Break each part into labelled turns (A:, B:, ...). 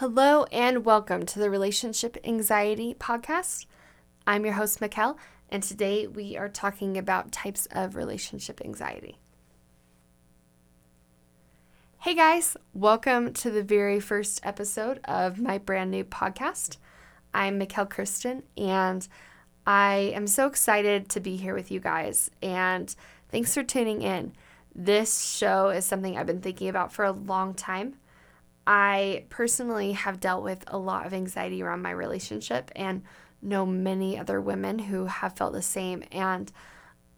A: Hello and welcome to the Relationship Anxiety Podcast. I'm your host, Mikkel, and today we are talking about types of relationship anxiety. Hey guys, welcome to the very first episode of my brand new podcast. I'm Mikkel Kristen, and I am so excited to be here with you guys. And thanks for tuning in. This show is something I've been thinking about for a long time. I personally have dealt with a lot of anxiety around my relationship and know many other women who have felt the same. And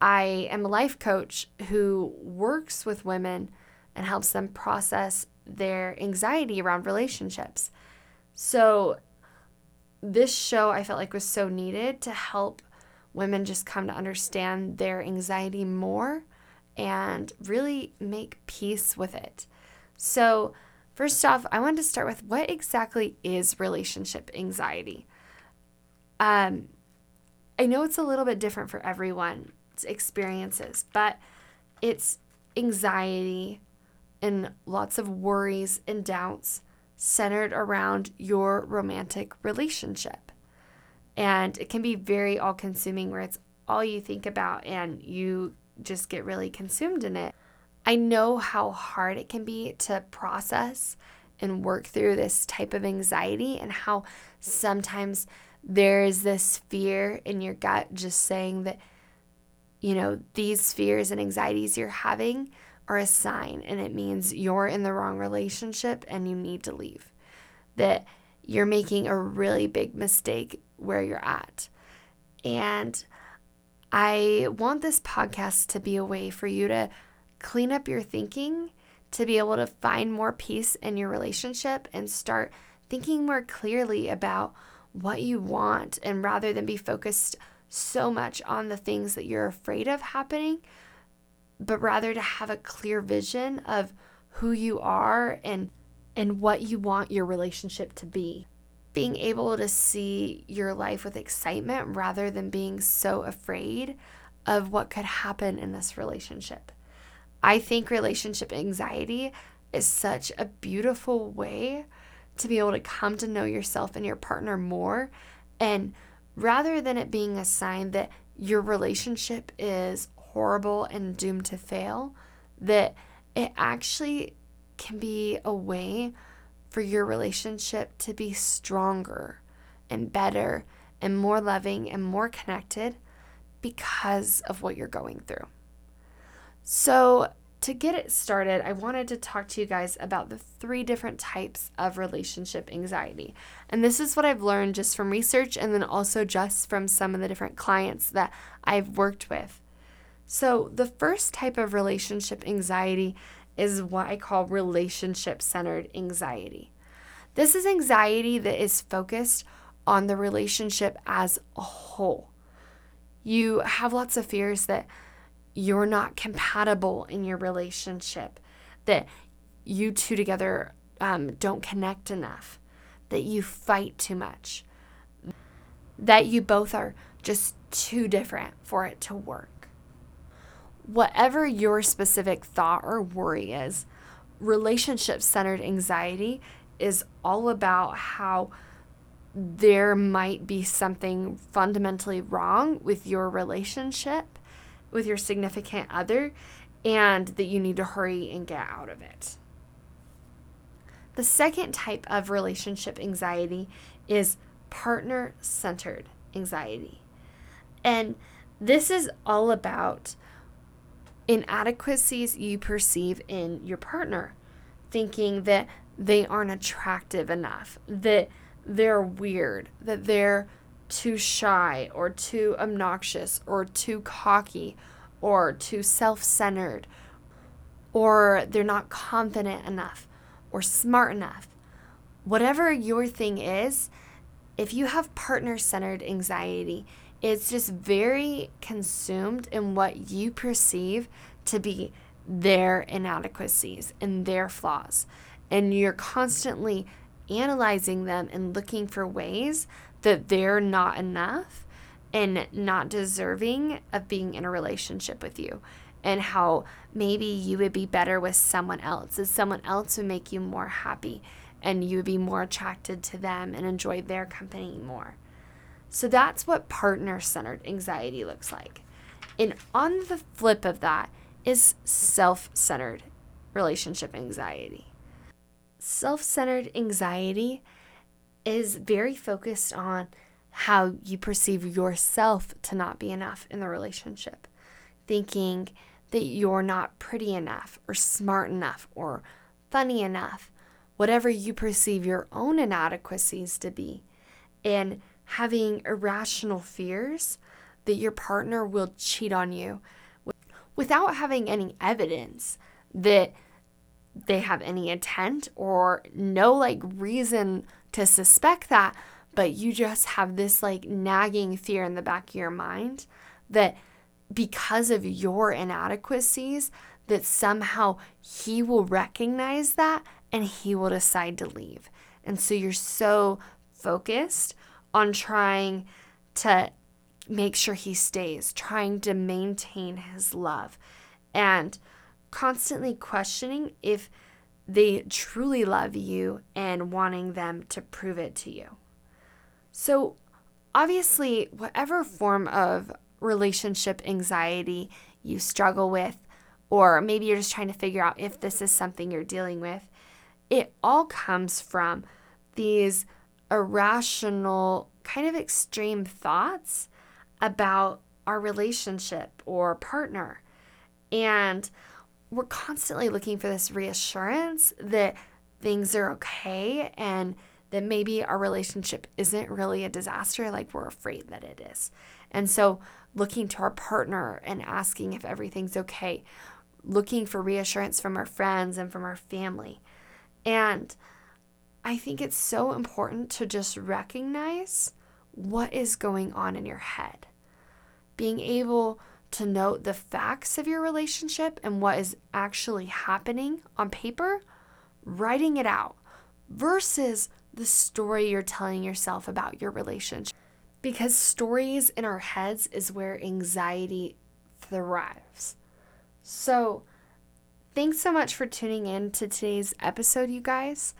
A: I am a life coach who works with women and helps them process their anxiety around relationships. So, this show I felt like was so needed to help women just come to understand their anxiety more and really make peace with it. So, First off, I wanted to start with what exactly is relationship anxiety? Um, I know it's a little bit different for everyone's experiences, but it's anxiety and lots of worries and doubts centered around your romantic relationship. And it can be very all consuming where it's all you think about and you just get really consumed in it. I know how hard it can be to process and work through this type of anxiety, and how sometimes there is this fear in your gut just saying that, you know, these fears and anxieties you're having are a sign, and it means you're in the wrong relationship and you need to leave. That you're making a really big mistake where you're at. And I want this podcast to be a way for you to clean up your thinking to be able to find more peace in your relationship and start thinking more clearly about what you want. And rather than be focused so much on the things that you're afraid of happening but rather to have a clear vision of who you are and and what you want your relationship to be. Being able to see your life with excitement rather than being so afraid of what could happen in this relationship I think relationship anxiety is such a beautiful way to be able to come to know yourself and your partner more. And rather than it being a sign that your relationship is horrible and doomed to fail, that it actually can be a way for your relationship to be stronger and better and more loving and more connected because of what you're going through. So, to get it started, I wanted to talk to you guys about the three different types of relationship anxiety. And this is what I've learned just from research and then also just from some of the different clients that I've worked with. So, the first type of relationship anxiety is what I call relationship centered anxiety. This is anxiety that is focused on the relationship as a whole. You have lots of fears that you're not compatible in your relationship, that you two together um, don't connect enough, that you fight too much, that you both are just too different for it to work. Whatever your specific thought or worry is, relationship centered anxiety is all about how there might be something fundamentally wrong with your relationship with your significant other and that you need to hurry and get out of it. The second type of relationship anxiety is partner centered anxiety. And this is all about inadequacies you perceive in your partner, thinking that they aren't attractive enough, that they're weird, that they're too shy or too obnoxious or too cocky or too self centered or they're not confident enough or smart enough. Whatever your thing is, if you have partner centered anxiety, it's just very consumed in what you perceive to be their inadequacies and their flaws. And you're constantly analyzing them and looking for ways that they're not enough and not deserving of being in a relationship with you and how maybe you would be better with someone else, that someone else would make you more happy. and you would be more attracted to them and enjoy their company more. So that's what partner centered anxiety looks like. And on the flip of that is self centered relationship anxiety. Self centered anxiety is very focused on how you perceive yourself to not be enough in the relationship, thinking that you're not pretty enough or smart enough or funny enough, whatever you perceive your own inadequacies to be, and having irrational fears that your partner will cheat on you without having any evidence that they have any intent or no like reason to suspect that but you just have this like nagging fear in the back of your mind that because of your inadequacies that somehow he will recognize that and he will decide to leave. And so you're so focused on trying to make sure he stays, trying to maintain his love, and constantly questioning if they truly love you and wanting them to prove it to you. So, obviously, whatever form of relationship anxiety you struggle with, or maybe you're just trying to figure out if this is something you're dealing with, it all comes from these irrational, kind of extreme thoughts about our relationship or partner. And we're constantly looking for this reassurance that things are okay and that maybe our relationship isn't really a disaster like we're afraid that it is. And so, looking to our partner and asking if everything's okay, looking for reassurance from our friends and from our family. And I think it's so important to just recognize what is going on in your head. Being able to note the facts of your relationship and what is actually happening on paper, writing it out versus the story you're telling yourself about your relationship. Because stories in our heads is where anxiety thrives. So, thanks so much for tuning in to today's episode, you guys.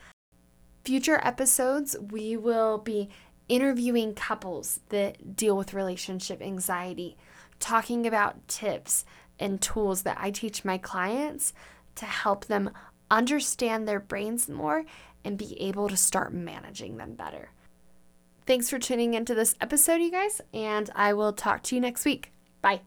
A: Future episodes, we will be interviewing couples that deal with relationship anxiety, talking about tips and tools that I teach my clients to help them understand their brains more and be able to start managing them better. Thanks for tuning into this episode, you guys, and I will talk to you next week. Bye.